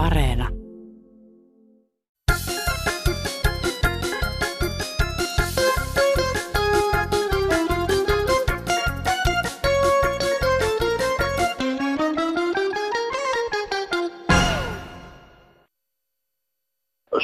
Areena.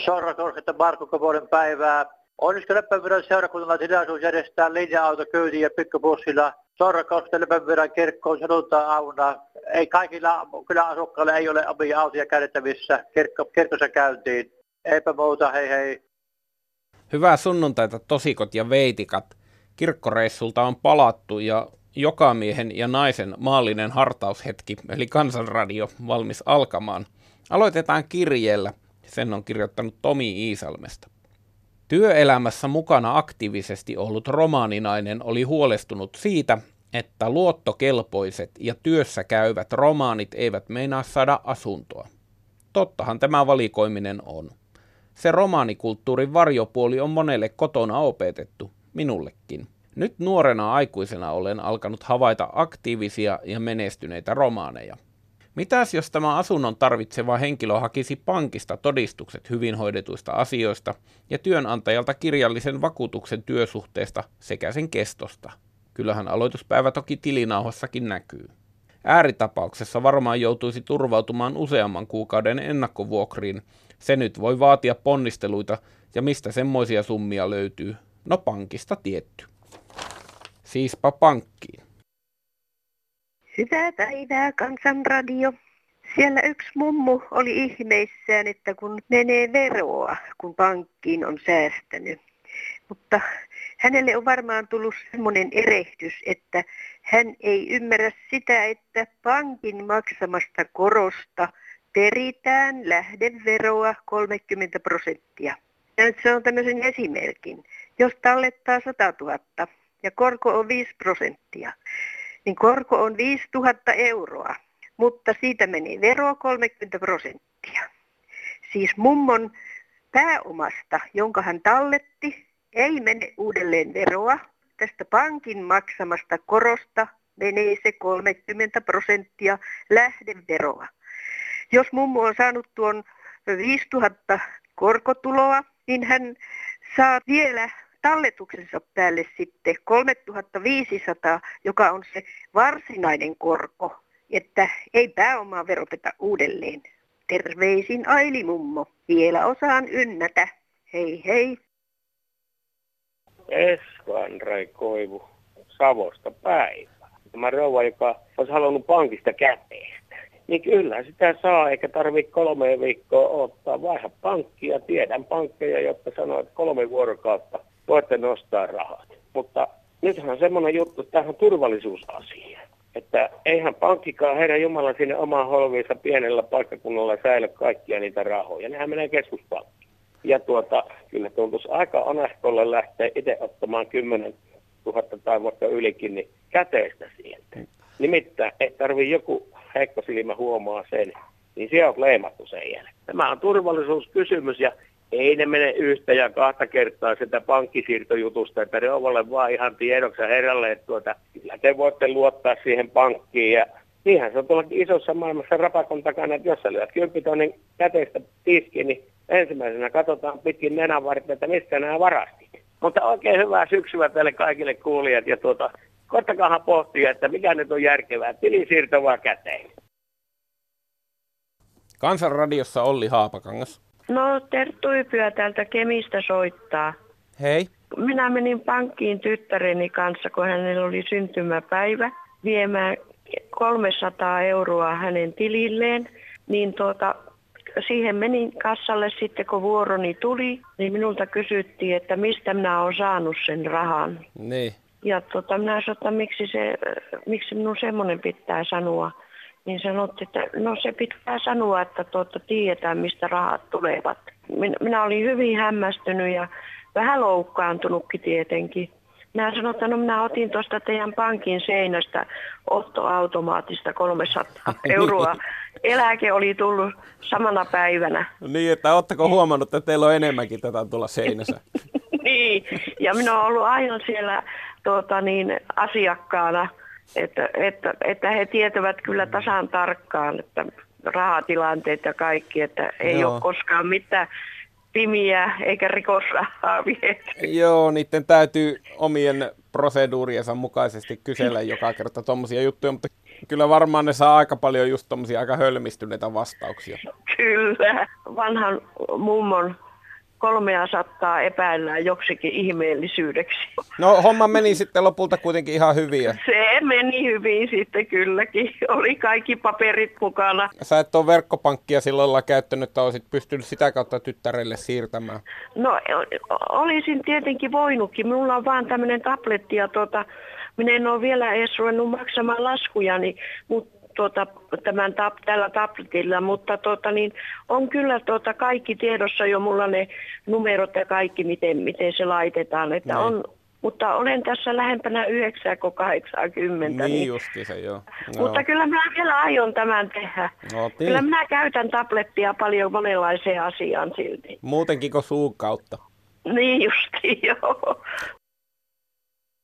Sorra Korketta Markku Koponen päivää. Onnisko Leppävirran seurakunnalla tilaisuus järjestää linja-auto kyytiin ja pikkubussilla Sorra Korketta Leppävirran kirkkoon sunnuntai-aamuna. Ei kaikilla kyllä asukkailla ei ole omia autoja käytettävissä kirkko, kirkossa käyntiin. Eipä muuta, hei hei. Hyvää sunnuntaita tosikot ja veitikat. Kirkkoreissulta on palattu ja joka miehen ja naisen maallinen hartaushetki, eli kansanradio, valmis alkamaan. Aloitetaan kirjeellä. Sen on kirjoittanut Tomi Iisalmesta. Työelämässä mukana aktiivisesti ollut romaaninainen oli huolestunut siitä, että luottokelpoiset ja työssä käyvät romaanit eivät meinaa saada asuntoa. Tottahan tämä valikoiminen on. Se romaanikulttuurin varjopuoli on monelle kotona opetettu, minullekin. Nyt nuorena aikuisena olen alkanut havaita aktiivisia ja menestyneitä romaaneja. Mitäs jos tämä asunnon tarvitseva henkilö hakisi pankista todistukset hyvin hoidetuista asioista ja työnantajalta kirjallisen vakuutuksen työsuhteesta sekä sen kestosta? Kyllähän aloituspäivä toki tilinauhassakin näkyy. Ääritapauksessa varmaan joutuisi turvautumaan useamman kuukauden ennakkovuokriin. Se nyt voi vaatia ponnisteluita, ja mistä semmoisia summia löytyy? No pankista tietty. Siispa pankkiin. Hyvää päivää, Kansanradio. Siellä yksi mummu oli ihmeissään, että kun menee veroa, kun pankkiin on säästänyt. Mutta hänelle on varmaan tullut semmoinen erehdys, että hän ei ymmärrä sitä, että pankin maksamasta korosta peritään lähdeveroa 30 prosenttia. Ja nyt se on tämmöisen esimerkin. Jos tallettaa 100 000 ja korko on 5 prosenttia, niin korko on 5000 euroa, mutta siitä meni vero 30 prosenttia. Siis mummon pääomasta, jonka hän talletti, ei mene uudelleen veroa. Tästä pankin maksamasta korosta menee se 30 prosenttia lähdeveroa. Jos mummo on saanut tuon 5000 korkotuloa, niin hän saa vielä talletuksensa päälle sitten 3500, joka on se varsinainen korko, että ei pääomaa veroteta uudelleen. Terveisin Aili mummo. Vielä osaan ynnätä. Hei hei. Esvanrai Koivu Savosta päivä. Tämä rouva, joka olisi halunnut pankista käteistä. Niin kyllä sitä saa, eikä tarvitse kolme viikkoa ottaa. Vaiha pankkia, tiedän pankkeja, jotka sanoo, että kolme vuorokautta voitte nostaa rahat. Mutta nythän on semmoinen juttu, että tämähän on turvallisuusasia. Että eihän pankkikaan heidän Jumala sinne omaan holviinsa pienellä paikkakunnalla säily kaikkia niitä rahoja. Nehän menee keskuspankkiin. Ja tuota, kyllä tuntuisi aika onehkolle lähteä itse ottamaan 10 000 tai vaikka ylikin niin käteistä sieltä. Nimittäin, ei tarvii joku heikko silmä huomaa sen, niin se on leimattu sen jälkeen. Tämä on turvallisuuskysymys ja ei ne mene yhtä ja kahta kertaa sitä pankkisiirtojutusta, että ne on vaan ihan tiedoksi herralle, että tuota, kyllä te voitte luottaa siihen pankkiin ja niinhän se on tuolla isossa maailmassa rapakon takana, että jos sä lyöt kymppitonin käteistä tiskiin, niin ensimmäisenä katsotaan pitkin nenän varten, että mistä nämä varastit. Mutta oikein hyvää syksyä teille kaikille kuulijat ja tuota, koittakaahan pohtia, että mikä nyt on järkevää, tilisiirto vaan käteen. Kansanradiossa Olli Haapakangas. No Terttu Ypyä täältä Kemistä soittaa. Hei. Minä menin pankkiin tyttäreni kanssa, kun hänellä oli syntymäpäivä, viemään 300 euroa hänen tililleen. Niin tuota, siihen menin kassalle sitten, kun vuoroni tuli, niin minulta kysyttiin, että mistä minä olen saanut sen rahan. Niin. Ja tota, minä sanoin, että miksi, se, miksi minun semmoinen pitää sanoa niin sanottiin, että no se pitää sanoa, että tuota, tiedetään, mistä rahat tulevat. Minä, minä olin hyvin hämmästynyt ja vähän loukkaantunutkin tietenkin. Minä sanoin, että no minä otin tuosta teidän pankin seinästä ottoautomaatista 300 euroa. Eläke oli tullut samana päivänä. Niin, että oletteko huomannut, että teillä on enemmänkin tätä tuolla seinässä? niin, ja minä olen ollut aina siellä tuota, niin, asiakkaana – että, että, että he tietävät kyllä tasan tarkkaan, että rahatilanteet ja kaikki, että ei Joo. ole koskaan mitään pimiä eikä rikosrahaa viety. Joo, niiden täytyy omien proseduuriensa mukaisesti kysellä joka kerta tuommoisia juttuja, mutta kyllä varmaan ne saa aika paljon just tuommoisia aika hölmistyneitä vastauksia. Kyllä. Vanhan mummon 300 epäillään joksikin ihmeellisyydeksi. No homma meni sitten lopulta kuitenkin ihan hyvin. Se meni hyvin sitten kylläkin. Oli kaikki paperit mukana. Sä et ole verkkopankkia silloin lailla käyttänyt, että olisit pystynyt sitä kautta tyttärelle siirtämään. No olisin tietenkin voinutkin. Minulla on vaan tämmöinen tabletti ja tuota, minä en ole vielä edes ruvennut maksamaan laskuja niin, mut, tuota, tämän tab, tällä tabletilla, mutta tuota, niin, on kyllä tuota, kaikki tiedossa jo mulla ne numerot ja kaikki, miten, miten se laitetaan. Että Niin. on, mutta olen tässä lähempänä 9 kuin 80. Niin justi se, joo. Mutta kyllä minä vielä aion tämän tehdä. No, Kyllä niin. minä käytän tablettia paljon monenlaiseen asiaan silti. Muutenkin kuin suun kautta. Niin justi, joo.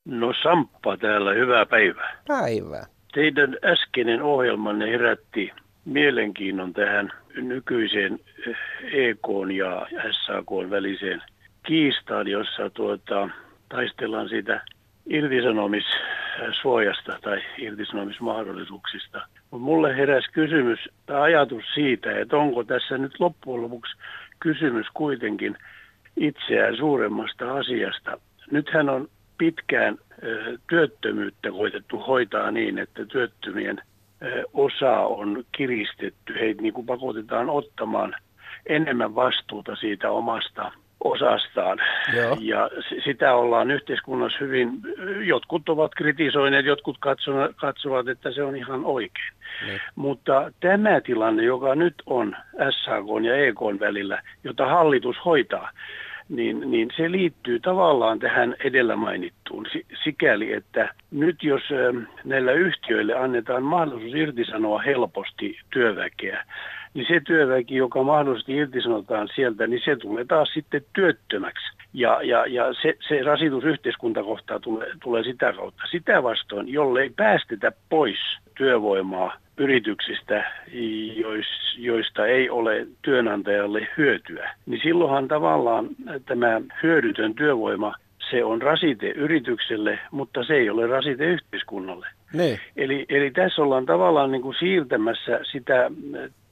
No Samppa täällä, hyvää päivää. Päivää. Teidän äskeinen ohjelmanne herätti mielenkiinnon tähän nykyiseen EK ja SAK väliseen kiistaan, jossa tuota, taistellaan siitä irtisanomissuojasta tai irtisanomismahdollisuuksista. Mutta mulle heräsi kysymys tai ajatus siitä, että onko tässä nyt loppujen lopuksi kysymys kuitenkin itseään suuremmasta asiasta. Nythän on pitkään työttömyyttä koitettu hoitaa niin, että työttömien osa on kiristetty. Heitä niin kuin pakotetaan ottamaan enemmän vastuuta siitä omasta osastaan. Joo. Ja sitä ollaan yhteiskunnassa hyvin, jotkut ovat kritisoineet, jotkut katsovat, että se on ihan oikein. Niin. Mutta tämä tilanne, joka nyt on SAK ja EK välillä, jota hallitus hoitaa, niin, niin se liittyy tavallaan tähän edellä mainittuun. Si- sikäli, että nyt jos ähm, näillä yhtiöille annetaan mahdollisuus irtisanoa helposti työväkeä, niin se työväki, joka mahdollisesti irtisanotaan sieltä, niin se tulee taas sitten työttömäksi. Ja, ja, ja se, se rasitus yhteiskuntakohtaa tulee, tulee sitä kautta. Sitä vastoin, jollei päästetä pois työvoimaa yrityksistä, jois, joista ei ole työnantajalle hyötyä, niin silloinhan tavallaan tämä hyödytön työvoima, se on rasite yritykselle, mutta se ei ole rasite yhteiskunnalle. Niin. Eli, eli tässä ollaan tavallaan niin kuin siirtämässä sitä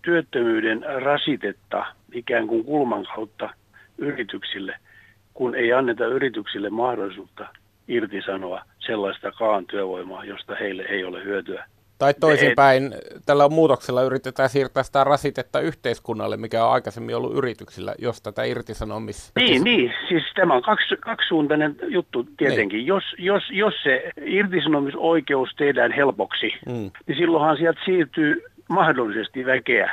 työttömyyden rasitetta ikään kuin kulman kautta yrityksille, kun ei anneta yrityksille mahdollisuutta irtisanoa sellaistakaan työvoimaa, josta heille ei ole hyötyä. Tai toisinpäin, tällä muutoksella yritetään siirtää sitä rasitetta yhteiskunnalle, mikä on aikaisemmin ollut yrityksillä, jos tätä irtisanomis... Niin, niin. Siis tämä on kaksi, kaksisuuntainen juttu tietenkin. Niin. Jos, jos, jos se irtisanomisoikeus tehdään helpoksi, Mm. niin silloinhan sieltä siirtyy mahdollisesti väkeä,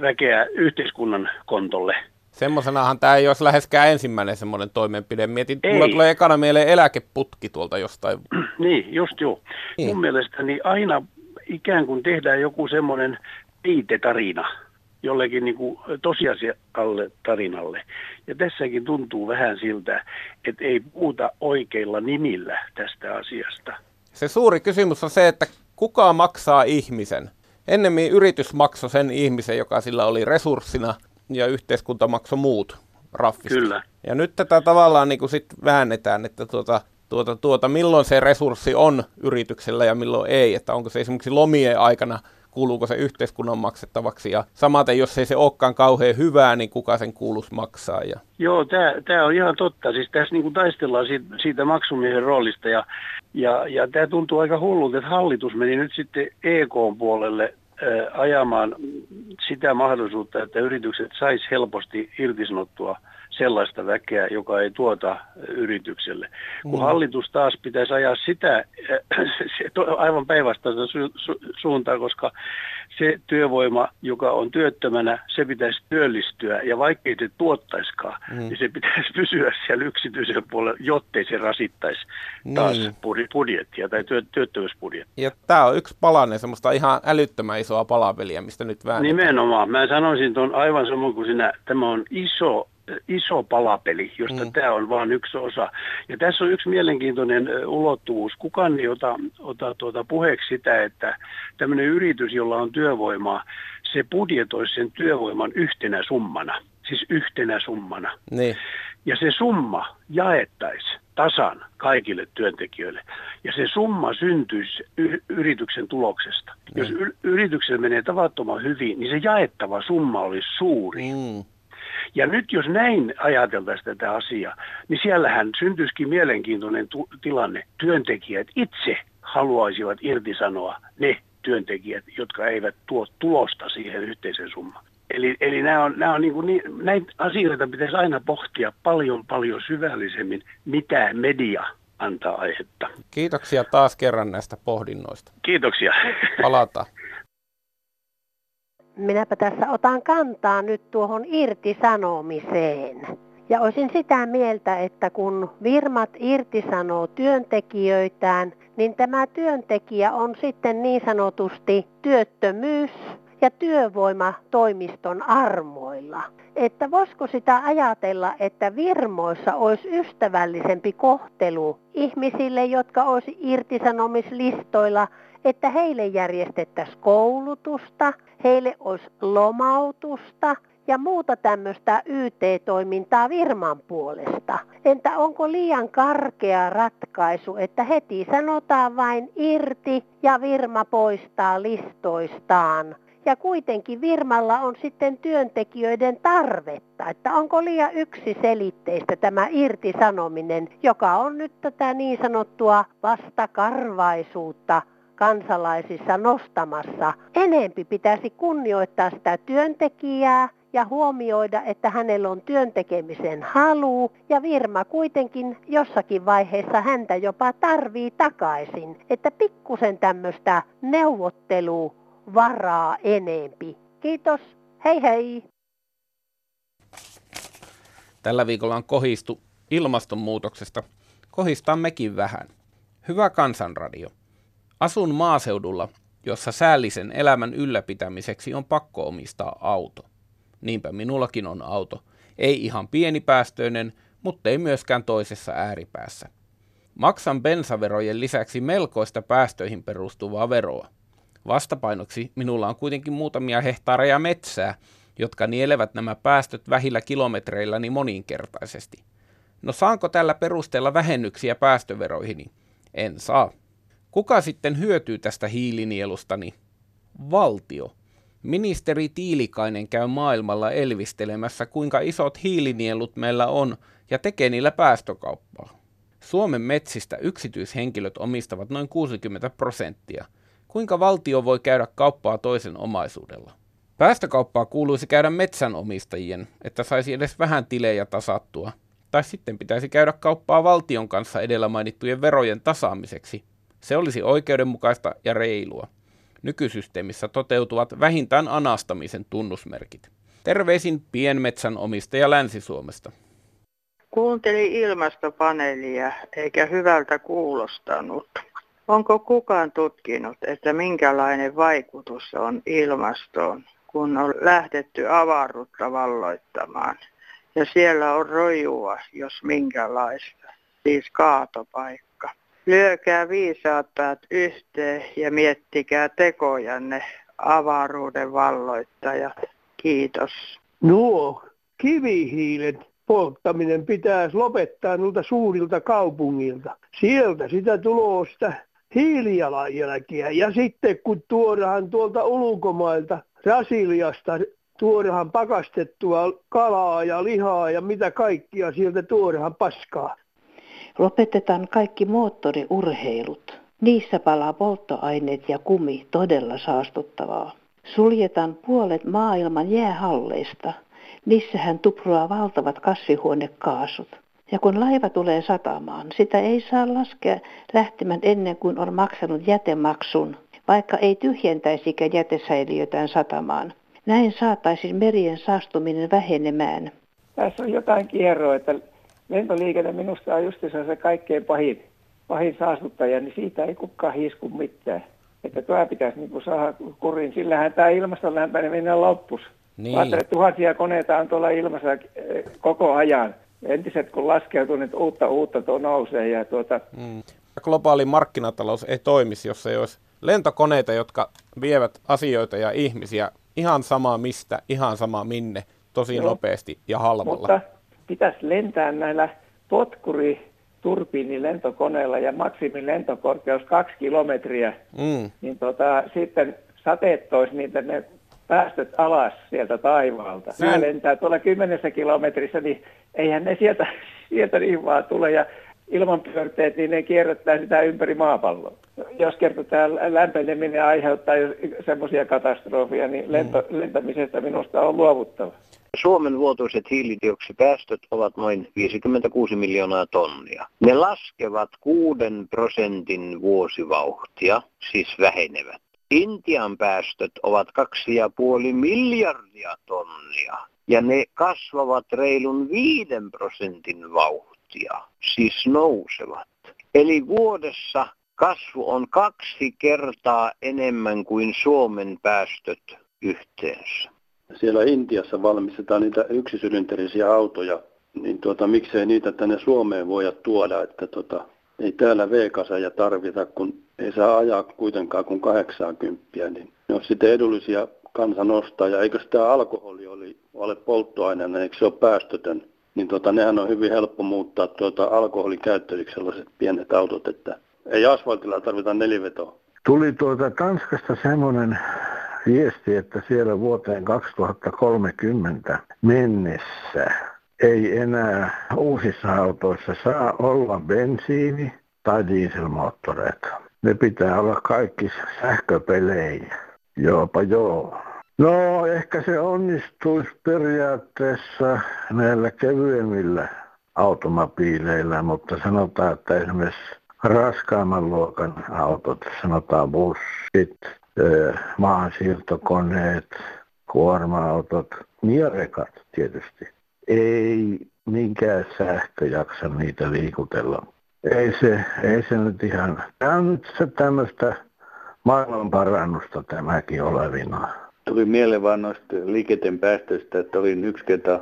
väkeä yhteiskunnan kontolle. Semmoisenahan tämä ei olisi läheskään ensimmäinen semmoinen toimenpide. Mietin, Ei. mulla tulee ekana mieleen eläkeputki tuolta jostain. Niin, just joo. Niin. Mun mielestä niin aina ikään kuin tehdään joku semmoinen piitetarina jollekin niin kuin tosiasialle tarinalle. Ja tässäkin tuntuu vähän siltä, että ei puhuta oikeilla nimillä tästä asiasta. Se suuri kysymys on se, että kuka maksaa ihmisen? Ennemmin yritys maksoi sen ihmisen, joka sillä oli resurssina, ja yhteiskunta maksoi muut raffista. Kyllä. Ja nyt tätä tavallaan niin kuin sit väännetään, että tuota, tuota, tuota, milloin se resurssi on yrityksellä ja milloin ei. Että onko se esimerkiksi lomien aikana, kuuluuko se yhteiskunnan maksettavaksi. Ja samaten, jos ei se olekaan kauhean hyvää, niin kuka sen kuuluisi maksaa. Ja... Joo, tämä on ihan totta. Siis tässä niin kuin taistellaan siitä, siitä maksumiehen roolista ja, ja, ja tämä tuntuu aika hullulta, että hallitus meni nyt sitten EK-puolelle äh, ajamaan sitä mahdollisuutta, että yritykset sais helposti irtisanottua sellaista väkeä, joka ei tuota yritykselle. Kun Mm. hallitus taas pitäisi ajaa sitä äh, aivan päinvastaista su- su- suuntaa, koska se työvoima, joka on työttömänä, se pitäisi työllistyä ja vaikkei se tuottaiskaan, Mm. niin se pitäisi pysyä siellä yksityisellä puolella, jottei se rasittaisi taas Niin. budjettia tai työ- työttömyysbudjettia. Ja tämä on yksi palanen, semmoista ihan älyttömän isoa palapeliä, mistä nyt väännetään. Nimenomaan. Mä sanoisin tuon aivan samoin kuin sinä. Tämä on iso, iso palapeli, josta Mm. tämä on vain yksi osa. Ja tässä on yksi mielenkiintoinen ulottuvuus. Kukaan ei ota, ota tuota puheeksi sitä, että tämmöinen yritys, jolla on työvoimaa, se budjetoisi sen työvoiman yhtenä summana, siis yhtenä summana. Niin. Ja se summa jaettaisiin tasan kaikille työntekijöille. Ja se summa syntyisi y- yrityksen tuloksesta. Mm. Jos y- yrityksellä menee tavattoman hyvin, niin se jaettava summa olisi suuri. Mm. Ja nyt jos näin ajateltaisiin tätä asiaa, niin siellähän syntyisikin mielenkiintoinen tu- tilanne. Työntekijät itse haluaisivat irtisanoa ne työntekijät, jotka eivät tuo tulosta siihen yhteisen summaan. Eli, eli nämä on, nämä on niin kuin niin, näitä asioita pitäisi aina pohtia paljon paljon syvällisemmin, mitä media antaa aihetta. Kiitoksia taas kerran näistä pohdinnoista. Kiitoksia. Palataan. Minäpä tässä otan kantaa nyt tuohon irtisanomiseen. Ja olisin sitä mieltä, että kun virmat irtisanoo työntekijöitään, niin tämä työntekijä on sitten niin sanotusti työttömyys ja työvoimatoimiston armoilla. Että voisiko sitä ajatella, että virmoissa olisi ystävällisempi kohtelu ihmisille, jotka olisi irtisanomislistoilla, että heille järjestettäisiin koulutusta, heille olisi lomautusta ja muuta tämmöistä YT-toimintaa virman puolesta. Entä onko liian karkea ratkaisu, että heti sanotaan vain irti ja virma poistaa listoistaan? ja kuitenkin Virmalla on sitten työntekijöiden tarvetta, että onko liian yksiselitteistä tämä irtisanominen, joka on nyt tätä niin sanottua vastakarvaisuutta kansalaisissa nostamassa. Enempi pitäisi kunnioittaa sitä työntekijää ja huomioida, että hänellä on työntekemisen halu ja Virma kuitenkin jossakin vaiheessa häntä jopa tarvii takaisin. Että pikkusen tämmöistä neuvottelua varaa enempi. Kiitos, hei hei! Tällä viikolla on kohistu ilmastonmuutoksesta. Kohistaan mekin vähän. Hyvä kansanradio. Asun maaseudulla, jossa säällisen elämän ylläpitämiseksi on pakko omistaa auto. Niinpä minullakin on auto. Ei ihan pienipäästöinen, mutta ei myöskään toisessa ääripäässä. Maksan bensaverojen lisäksi melkoista päästöihin perustuvaa veroa. Vastapainoksi minulla on kuitenkin muutamia hehtaareja metsää, jotka nielevät nämä päästöt vähillä kilometreilläni moninkertaisesti. No saanko tällä perusteella vähennyksiä päästöveroihini? En saa. Kuka sitten hyötyy tästä hiilinielustani? Valtio. Ministeri Tiilikainen käy maailmalla elvistelemässä, kuinka isot hiilinielut meillä on ja tekee niillä päästökauppaa. Suomen metsistä yksityishenkilöt omistavat noin 60 prosenttia – Kuinka valtio voi käydä kauppaa toisen omaisuudella? Päästökauppaa kuuluisi käydä metsänomistajien, että saisi edes vähän tilejä tasattua. Tai sitten pitäisi käydä kauppaa valtion kanssa edellä mainittujen verojen tasaamiseksi. Se olisi oikeudenmukaista ja reilua. Nykysysteemissä toteutuvat vähintään anastamisen tunnusmerkit. Terveisin pienmetsänomistaja Länsi-Suomesta. Kuuntelin ilmastopaneelia eikä hyvältä kuulostanut. Onko kukaan tutkinut, että minkälainen vaikutus on ilmastoon, kun on lähdetty avaruutta valloittamaan? Ja siellä on rojua, jos minkälaista, siis kaatopaikka. Lyökää viisaat päät yhteen ja miettikää tekojanne avaruuden valloittajat. Kiitos. Nuo kivihiilet polttaminen pitäisi lopettaa noilta suurilta kaupungilta. Sieltä sitä tulosta hiilijalanjälkiä. Ja sitten kun tuodaan tuolta ulkomailta, Brasiliasta, tuodaan pakastettua kalaa ja lihaa ja mitä kaikkia sieltä tuodaan paskaa. Lopetetaan kaikki moottoriurheilut. Niissä palaa polttoaineet ja kumi todella saastuttavaa. Suljetaan puolet maailman jäähalleista. Niissähän tupruaa valtavat kasvihuonekaasut. Ja kun laiva tulee satamaan, sitä ei saa laskea lähtemään ennen kuin on maksanut jätemaksun, vaikka ei tyhjentäisikään jätesäiliötään satamaan. Näin saataisiin merien saastuminen vähenemään. Tässä on jotain kierroa, että lentoliikenne minusta on just se kaikkein pahin, pahin saastuttaja, niin siitä ei kukaan hiisku mitään. Että tuo pitäisi niin saada kurin. Sillähän tämä ilmaston lämpeneminen loppus. Niin. Ajattelee, tuhansia koneita on tuolla ilmassa eh, koko ajan entiset kun laskeutuu, niin uutta uutta tuo nousee. Ja tuota... mm. Globaali markkinatalous ei toimisi, jos ei olisi lentokoneita, jotka vievät asioita ja ihmisiä ihan sama mistä, ihan sama minne, tosi Joo. nopeasti ja halvalla. Mutta pitäisi lentää näillä potkuri turbiinin lentokoneella ja maksimin lentokorkeus kaksi kilometriä, mm. niin tota, sitten sateet toisi niitä ne päästöt alas sieltä taivaalta. Nämä lentää tuolla kymmenessä kilometrissä, niin eihän ne sieltä, sieltä niin vaan tule. Ja ilmanpyörteet, niin ne kierrättää sitä ympäri maapalloa. Jos kerta tämä lämpeneminen aiheuttaa semmoisia katastrofia, niin lento, mm. lentämisestä minusta on luovuttava. Suomen vuotuiset hiilidioksipäästöt ovat noin 56 miljoonaa tonnia. Ne laskevat 6 prosentin vuosivauhtia, siis vähenevät. Intian päästöt ovat 2,5 miljardia tonnia ja ne kasvavat reilun 5 prosentin vauhtia, siis nousevat. Eli vuodessa kasvu on kaksi kertaa enemmän kuin Suomen päästöt yhteensä. Siellä Intiassa valmistetaan niitä yksisylinterisiä autoja, niin tuota, miksei niitä tänne Suomeen voida tuoda, että tuota, ei täällä V-kasaja tarvita, kun ei saa ajaa kuitenkaan kuin 80, niin ne on sitten edullisia kansan ostaa. Ja eikö tämä alkoholi oli, ole polttoaineena, eikö se ole päästötön? Niin tota, nehän on hyvin helppo muuttaa tuota alkoholikäyttöiksi sellaiset pienet autot, että ei asfaltilla tarvita nelivetoa. Tuli tuota Tanskasta semmoinen viesti, että siellä vuoteen 2030 mennessä ei enää uusissa autoissa saa olla bensiini- tai dieselmoottoreita. Ne pitää olla kaikki sähköpelejä. Joopa joo. No ehkä se onnistuisi periaatteessa näillä kevyemmillä automobiileilla, mutta sanotaan, että esimerkiksi raskaamman luokan autot, sanotaan bussit, maansiirtokoneet, kuorma-autot ja rekat tietysti. Ei minkään sähkö jaksa niitä liikutella. Ei se, ei se nyt ihan, tämä on nyt se tämmöistä maailman parannusta tämäkin olevina. Tuli mieleen vaan noista liikenteen päästöistä, että olin yksi kerta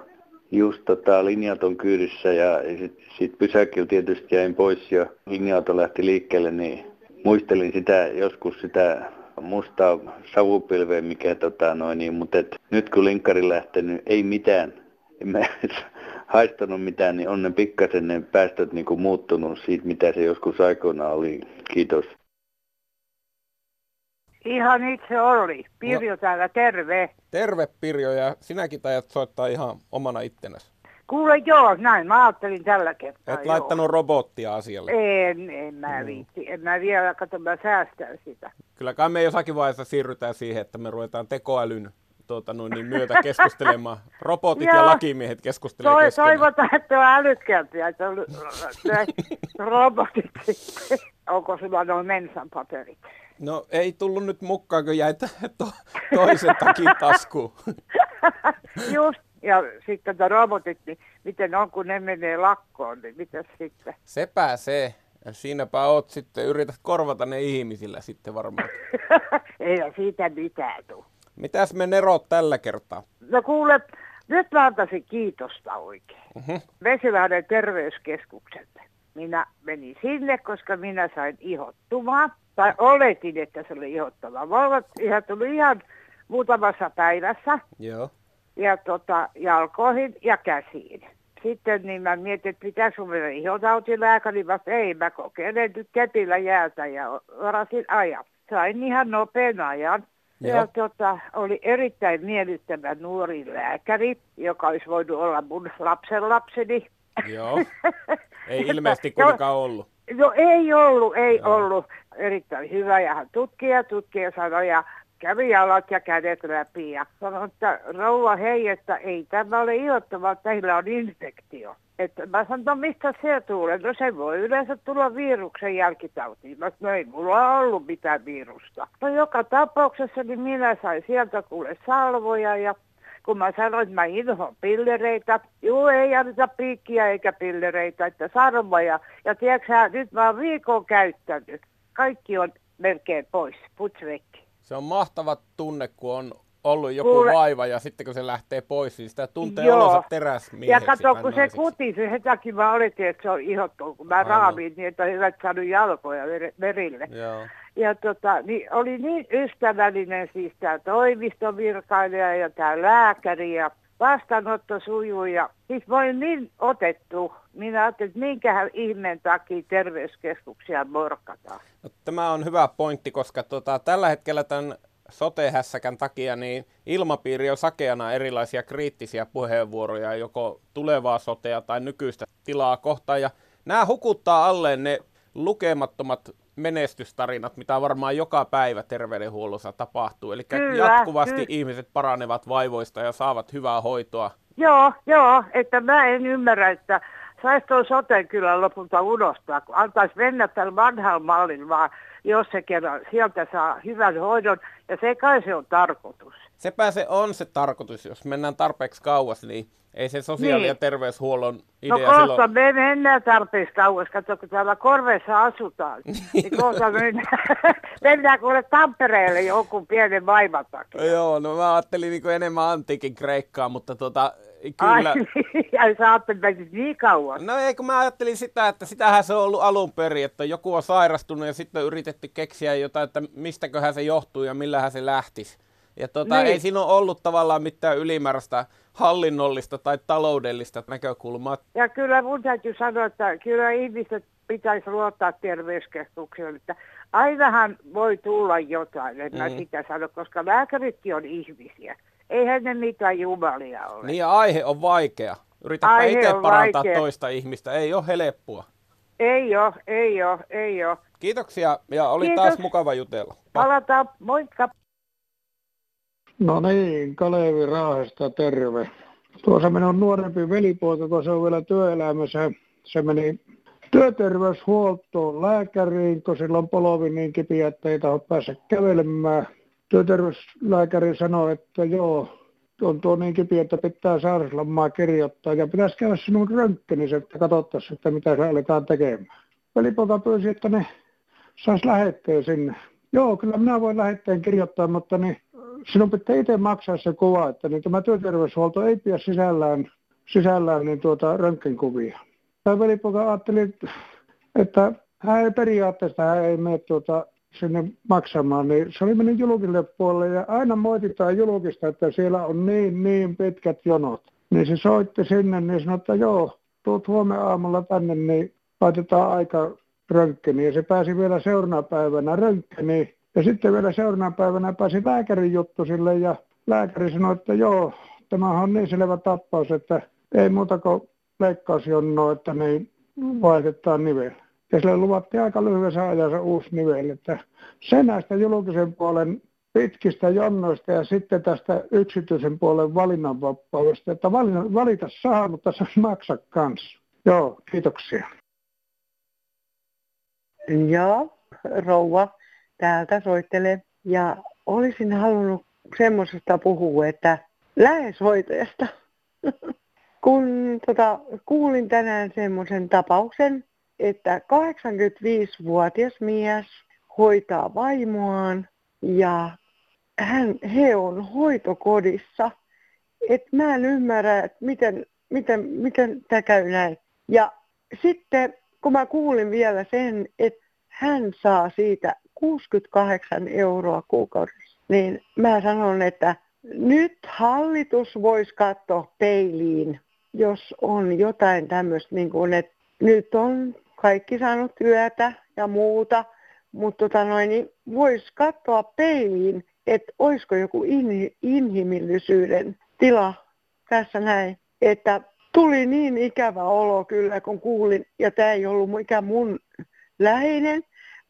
just tota, linjaton kyydissä ja sitten sit pysäkillä tietysti jäin pois ja linja lähti liikkeelle, niin muistelin sitä joskus sitä mustaa savupilveä, mikä tota noin, niin, mutta et, nyt kun linkkari lähtenyt, ei mitään. En mä haistanut mitään, niin on ne pikkasen ne päästöt niin kuin muuttunut siitä, mitä se joskus aikoina oli. Kiitos. Ihan itse oli. Pirjo no. täällä, terve. Terve Pirjo, ja sinäkin tajat soittaa ihan omana ittenäsi. Kuule joo, näin mä ajattelin tällä kertaa. Et joo. laittanut robottia asialle? En, en mä mm. viitti. En mä vielä, kato mä säästän sitä. Kyllä kai me jossakin vaiheessa siirrytään siihen, että me ruvetaan tekoälyn tuota, noin, niin myötä keskustelemaan. Robotit ja lakimiehet keskustelevat Toi, keskenään. Toivotaan, että on älykkäämpiä, että on robotit. Onko sulla noin mensan paperit? No ei tullut nyt mukaan, kun jäi to, toisen takin taskuun. Just, ja sitten ne robotit, niin miten on, kun ne menee lakkoon, niin mitä sitten? Se pääsee. Ja siinäpä oot sitten, yrität korvata ne ihmisillä sitten varmaan. ei ole siitä mitään tuu. Mitäs me nerot tällä kertaa? No kuule, nyt mä antaisin kiitosta oikein. Uh-huh. Vesilahden terveyskeskukselle. Minä menin sinne, koska minä sain ihottumaan. Tai oletin, että se oli ihottava. Voivat ihan tuli ihan muutamassa päivässä. Joo. Ja tota, jalkoihin ja käsiin. Sitten niin mä mietin, että mun mennä ihotautilääkäri, vaan ei, mä kokeilen nyt kepillä jäätä ja varasin ajan. Sain ihan nopean ajan. Joo. Ja tota, oli erittäin miellyttävä nuori lääkäri, joka olisi voinut olla mun lapsen lapseni. Joo, ei ilmeisesti kuitenkaan ollut. No ei ollut, ei Joo. ollut. Erittäin hyvä ja hän tutkii ja tutkii ja sanoi ja kävi jalat ja kädet läpi ja sanoi, että rouva hei, että ei tämä ole ilottavaa, että teillä on infektio. Että mä sanoin, no mistä se tulee? No se voi yleensä tulla viruksen jälkitautiin. Mä no ei mulla ollut mitään virusta. No joka tapauksessa niin minä sain sieltä kuule salvoja ja kun mä sanoin, että mä inhoan pillereitä. Juu, ei anneta piikkiä eikä pillereitä, että sarvoja. Ja tiedätkö nyt mä oon viikon käyttänyt. Kaikki on melkein pois, putsvekki. Se on mahtava tunne, kun on ollut joku Kuule... vaiva ja sitten kun se lähtee pois, niin sitä tuntee Joo. olonsa teräsmieheksi. Ja kato, kun se kuti, se hetakin mä oletin, että se on ihottu, kun mä raamin niin, että hyvät saanut jalkoja verille. Joo. Ja tota, niin oli niin ystävällinen siis tämä toimistovirkailija ja tämä lääkäri ja vastaanotto sujuu ja siis mä olin niin otettu. Minä ajattelin, että minkähän ihmeen takia terveyskeskuksia morkataan. No, tämä on hyvä pointti, koska tota, tällä hetkellä tämän sotehässäkän takia niin ilmapiiri on sakeana erilaisia kriittisiä puheenvuoroja, joko tulevaa sotea tai nykyistä tilaa kohtaan. Ja nämä hukuttaa alle ne lukemattomat menestystarinat, mitä varmaan joka päivä terveydenhuollossa tapahtuu. Eli kyllä, jatkuvasti kyllä. ihmiset paranevat vaivoista ja saavat hyvää hoitoa. Joo, joo, että mä en ymmärrä, että saisi tuon soten kyllä lopulta unohtaa, kun antaisi mennä tällä vanhalla mallilla, vaan jos se kerran sieltä saa hyvän hoidon, ja se kai se on tarkoitus. Sepä se on se tarkoitus, jos mennään tarpeeksi kauas, niin ei se sosiaali- niin. ja terveyshuollon idea no kohta silloin... me mennään tarpeeksi kauas, katso kun täällä Korveessa asutaan, niin kohta mennään, mennään kuule Tampereelle jonkun pienen vaivan takia. Joo, no mä ajattelin niin enemmän antiikin Kreikkaa, mutta tota, kyllä. Ai, sä ajattelit niin kauan. No ei, kun mä ajattelin sitä, että sitähän se on ollut alun perin, että joku on sairastunut ja sitten on yritetty keksiä jotain, että mistäköhän se johtuu ja millähän se lähtisi. Ja tota, niin. ei siinä ole ollut tavallaan mitään ylimääräistä hallinnollista tai taloudellista näkökulmaa. Ja kyllä mun täytyy sanoa, että kyllä ihmiset pitäisi luottaa terveyskeskukseen, että ainahan voi tulla jotain, en mm. mä sitä sano, koska lääkäritkin on ihmisiä. Eihän ne mitään jumalia ole. Niin ja aihe on vaikea. Yritäpä itse parantaa vaikea. toista ihmistä. Ei ole helppoa. Ei ole, ei ole, ei ole. Kiitoksia ja oli Kiitos. taas mukava jutella. Palataan, moikka. No niin, Kalevi Raahesta, terve. Tuossa minun nuorempi velipoika, kun se on vielä työelämässä, se meni työterveyshuoltoon lääkäriin, kun sillä on polvi niin kipiä, että ei taho päästä kävelemään. Työterveyslääkäri sanoi, että joo, on tuo niin kipiä, että pitää sairauslomaa kirjoittaa ja pitäisi käydä sinun röntgenissä, että katsottaisiin, että mitä se aletaan tekemään. Velipoika pyysi, että ne saisi lähetteen sinne. Joo, kyllä minä voin lähetteen kirjoittaa, mutta niin sinun pitää itse maksaa se kuva, että niin tämä työterveyshuolto ei pidä sisällään, sisällään niin tuota röntgenkuvia. Tämä velipoika ajatteli, että hän ei periaatteessa hän ei mene tuota sinne maksamaan, niin se oli mennyt julkille puolelle ja aina moititaan julkista, että siellä on niin, niin pitkät jonot. Niin se soitti sinne, niin sanoi, että joo, tuut huomenna aamulla tänne, niin laitetaan aika röntgeniin. Ja se pääsi vielä seuraavana päivänä röntgeniin. Ja sitten vielä seuraavana päivänä pääsi lääkärin juttu sille ja lääkäri sanoi, että joo, tämä on niin selvä tappaus, että ei muuta kuin leikkausjonnoa, että niin vaihdetaan nivel. Ja sille luvattiin aika lyhyessä ajassa uusi nivel, että se näistä julkisen puolen pitkistä jonnoista ja sitten tästä yksityisen puolen valinnanvapaudesta, että valita, valita saa, mutta se maksa kanssa. Joo, kiitoksia. Joo, rouva täältä soittelee. Ja olisin halunnut semmoisesta puhua, että läheishoitajasta. Kun tota, kuulin tänään semmoisen tapauksen, että 85-vuotias mies hoitaa vaimoaan ja hän, he on hoitokodissa. Et mä en ymmärrä, että miten, miten, miten tämä käy näin. Ja sitten kun mä kuulin vielä sen, että hän saa siitä 68 euroa kuukaudessa, niin mä sanon, että nyt hallitus voisi katsoa peiliin, jos on jotain tämmöistä, niin kuin, että nyt on kaikki saanut työtä ja muuta, mutta tota noin, niin voisi katsoa peiliin, että olisiko joku in, inhimillisyyden tila tässä näin. Että tuli niin ikävä olo kyllä, kun kuulin, ja tämä ei ollut mikä mun läheinen,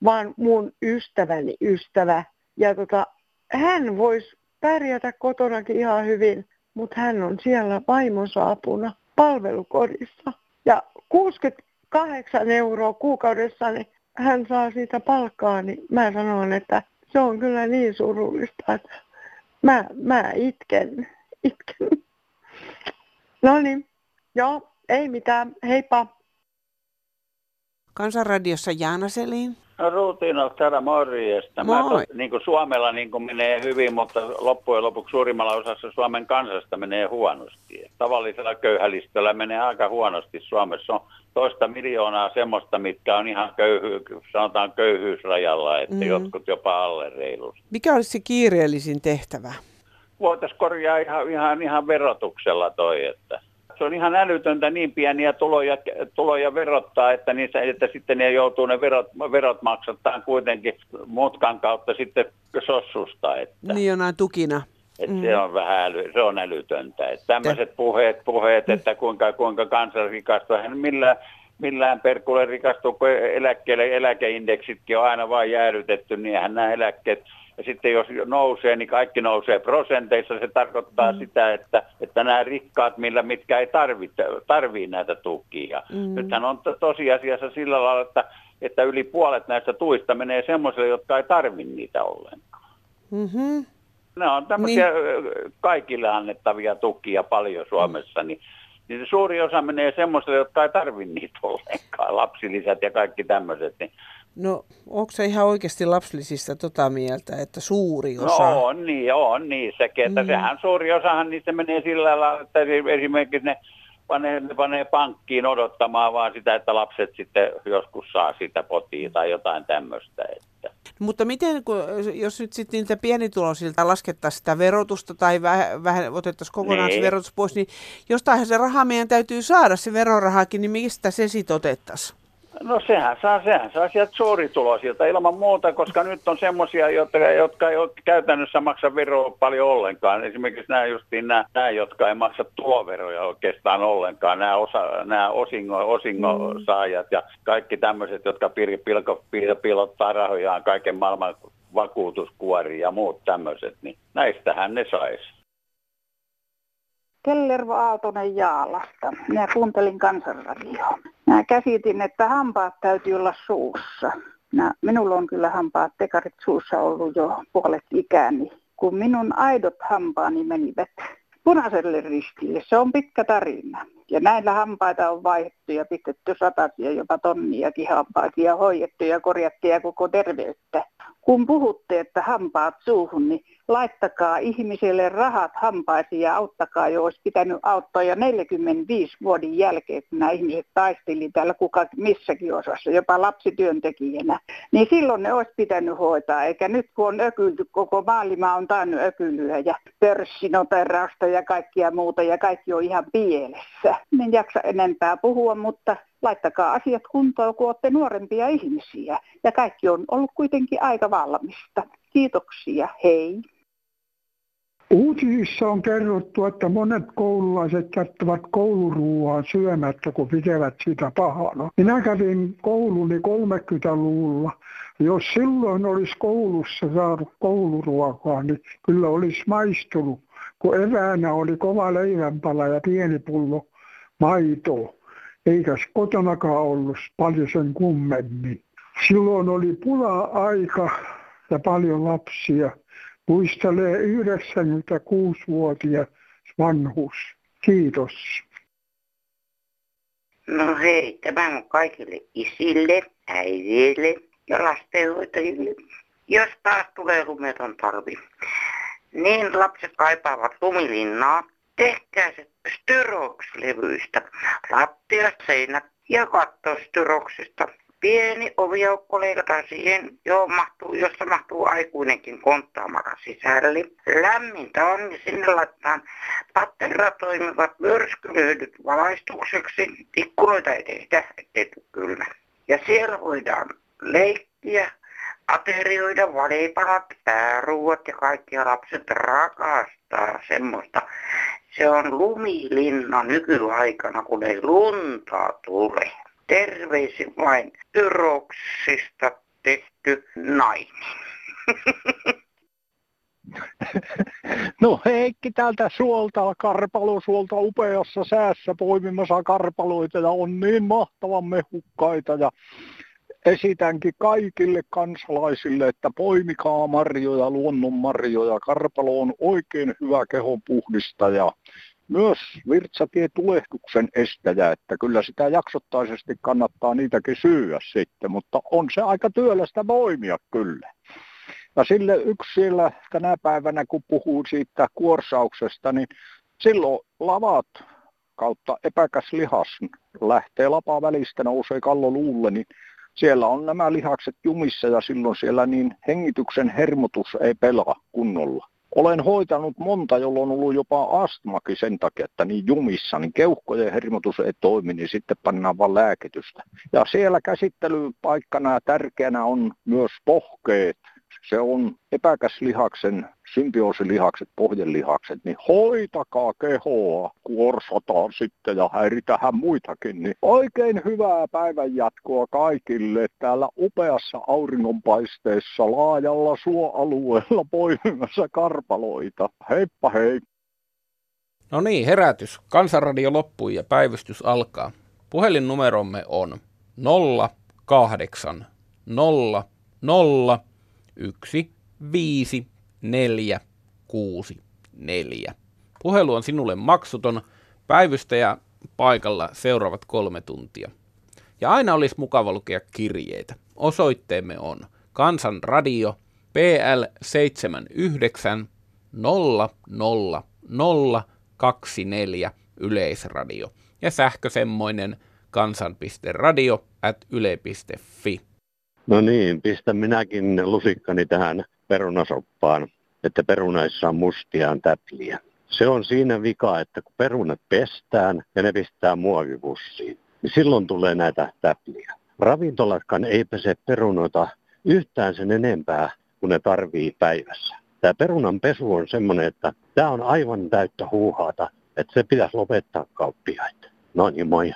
vaan mun ystäväni ystävä. Ja tota, hän voisi pärjätä kotonakin ihan hyvin, mutta hän on siellä vaimonsa apuna palvelukodissa. Ja 68 euroa kuukaudessa, niin hän saa siitä palkkaa, niin mä sanon, että se on kyllä niin surullista, että mä, mä itken, itken. No niin, joo, ei mitään, heippa. Kansanradiossa Jaana Selin. No Ruutino, täällä morjesta. Mä Moi. to, niin kuin Suomella niin kuin menee hyvin, mutta loppujen lopuksi suurimmalla osassa Suomen kansasta menee huonosti. Tavallisella köyhälistöllä menee aika huonosti Suomessa. On toista miljoonaa semmoista, mitkä on ihan köyhy, sanotaan köyhyysrajalla, että mm. jotkut jopa alle reilusti. Mikä olisi se kiireellisin tehtävä? Voitaisiin korjaa ihan, ihan, ihan verotuksella toi, että se on ihan älytöntä niin pieniä tuloja, tuloja verottaa, että, niissä, että sitten ne joutuu ne verot, verot maksattaa kuitenkin mutkan kautta sitten sossusta. Että. Niin jonain tukina. Et Mm. Se on vähän äly, se on älytöntä. Et tämmöiset puheet, puheet, että kuinka, kuinka kansa rikastuu, eihän millään, millään perkulle rikastuu, kun eläkkeelle, eläkeindeksitkin on aina vain jäädytetty, niin eihän nämä eläkkeet, ja sitten jos nousee, niin kaikki nousee prosenteissa. Se tarkoittaa mm. sitä, että, että nämä rikkaat, millä, mitkä ei tarvitse, tarvii näitä tukia. Mm. Mm. Nythän on to- tosiasiassa sillä lailla, että, että yli puolet näistä tuista menee semmoisille, jotka ei tarvitse niitä ollenkaan. Mm-hmm. Ne on tämmöisiä niin. kaikille annettavia tukia paljon Suomessa, niin, niin se suuri osa menee semmoisille, jotka ei tarvitse niitä ollenkaan, lapsilisät ja kaikki tämmöiset. Niin. No, onko se ihan oikeasti lapsilisista tota mieltä, että suuri osa? No on niin, on niin sekin, että Mm. sehän suuri osahan niistä menee sillä lailla, että esimerkiksi ne panee, ne panee pankkiin odottamaan vaan sitä, että lapset sitten joskus saa sitä potia tai jotain tämmöistä. Että. Mutta miten, kun, jos nyt sitten niiltä pienituloisilta laskettaisiin sitä verotusta tai vähän, vähän otettaisiin kokonaan se Niin. verotus pois, niin jostain se raha meidän täytyy saada, se verorahakin, niin mistä se sitten otettaisiin? No sehän saa, sehän saa sieltä suurituloisilta ilman muuta, koska nyt on semmoisia, jotka, jotka ei ole käytännössä maksa veroa paljon ollenkaan. Esimerkiksi nämä justiin nämä, nämä jotka ei maksa tuloveroja oikeastaan ollenkaan, nämä, osa, nämä osingo, osingosaajat ja kaikki tämmöiset, jotka pir, pilko, pil, pilottaa rahojaan kaiken maailman vakuutuskuori ja muut tämmöiset, niin näistähän ne saisi. Kellervo Aaltonen Jaalasta. Minä kuuntelin kansanradioa. Minä käsitin, että hampaat täytyy olla suussa. Minä, minulla on kyllä hampaat tekarit suussa ollut jo puolet ikäni. Kun minun aidot hampaani menivät punaiselle ristille, se on pitkä tarina. Ja näillä hampaita on vaihdettu ja pistetty satasia, jopa tonniakin hampaita ja hoidettu ja korjattu ja koko terveyttä. Kun puhutte, että hampaat suuhun, niin laittakaa ihmiselle rahat hampaisiin ja auttakaa, jo olisi pitänyt auttaa jo 45 vuoden jälkeen, kun nämä ihmiset taisteli täällä kuka missäkin osassa, jopa lapsityöntekijänä. Niin silloin ne olisi pitänyt hoitaa, eikä nyt kun on ökylty, koko maailma on tainnut ökylyä ja pörssinoterausta ja kaikkia muuta ja kaikki on ihan pielessä. En jaksa enempää puhua, mutta laittakaa asiat kuntoon, kun olette nuorempia ihmisiä. Ja kaikki on ollut kuitenkin aika valmista. Kiitoksia, hei. Uutisissa on kerrottu, että monet koululaiset jättävät kouluruuaa syömättä, kun pitävät sitä pahana. Minä kävin kouluni 30-luvulla. Jos silloin olisi koulussa saanut kouluruokaa, niin kyllä olisi maistunut, kun eväänä oli kova leivänpala ja pieni pullo maitoa. Eikä kotonakaan ollut paljon sen kummemmin. Silloin oli pula-aika ja paljon lapsia. Muistelee 96-vuotias vanhus. Kiitos. No hei, tämä on kaikille isille, äidille ja lastenhoitajille. Jos taas tulee lumeton talvi, niin lapset kaipaavat lumilinnaa. Tehkää se styrokslevyistä, lattiat, seinät ja katto styroksista. Pieni oviaukko leikataan siihen, johon mahtuu, jossa mahtuu aikuinenkin konttaamaka sisälle. Lämmintä on ja sinne laitetaan patterilla toimivat myrskylyydyt valaistukseksi. Ikkunoita ei tehdä, ettei tule kylmä. Ja siellä voidaan leikkiä, aterioida, valipalat, pääruuat ja kaikki lapset rakastaa semmoista. Se on lumilinna nykyaikana, kun ei lunta tule. Terveisin vain Tyroksista tehty nainen. No Heikki täältä suolta, karpalosuolta upeassa säässä poimimassa karpaloita ja on niin mahtavan mehukkaita ja esitänkin kaikille kansalaisille, että poimikaa marjoja, luonnonmarjoja. Karpalo on oikein hyvä kehon myös virtsatietulehduksen estäjä, että kyllä sitä jaksottaisesti kannattaa niitäkin syyä sitten, mutta on se aika työlästä voimia kyllä. Ja sille yksi siellä tänä päivänä, kun puhuu siitä kuorsauksesta, niin silloin lavat kautta epäkäs lihas lähtee lapa välistä, nousee kallo luulle, niin siellä on nämä lihakset jumissa ja silloin siellä niin hengityksen hermotus ei pelaa kunnolla. Olen hoitanut monta, jolloin on ollut jopa astmakin sen takia, että niin jumissa, niin keuhkojen hermotus ei toimi, niin sitten pannaan vaan lääkitystä. Ja siellä käsittelypaikkana tärkeänä on myös pohkeet, se on epäkäslihaksen, symbioosilihakset, pohjelihakset, niin hoitakaa kehoa, kuorsataan sitten ja häiritähän muitakin. Niin oikein hyvää päivän jatkoa kaikille täällä upeassa auringonpaisteessa laajalla suoalueella poimimassa karpaloita. Heippa hei! No niin, herätys. Kansanradio loppui ja päivystys alkaa. Puhelinnumeromme on 08 0 0 1, 5, 4, 6, 4. Puhelu on sinulle maksuton. Päivystäjä paikalla seuraavat kolme tuntia. Ja aina olisi mukava lukea kirjeitä. Osoitteemme on Kansanradio PL 79 00024 Yleisradio ja sähkösemmoinen kansan.radio at yle.fi. No niin, pistän minäkin lusikkani tähän perunasoppaan, että perunaissa on mustiaan täpliä. Se on siinä vika, että kun perunat pestään ja ne pistää muovipussiin, niin silloin tulee näitä täpliä. Ravintolatkaan ei pese perunoita yhtään sen enempää kuin ne tarvii päivässä. Tämä perunan pesu on semmoinen, että tämä on aivan täyttä huuhaata, että se pitäisi lopettaa kauppiaita. No niin, moi.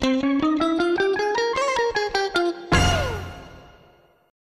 thank you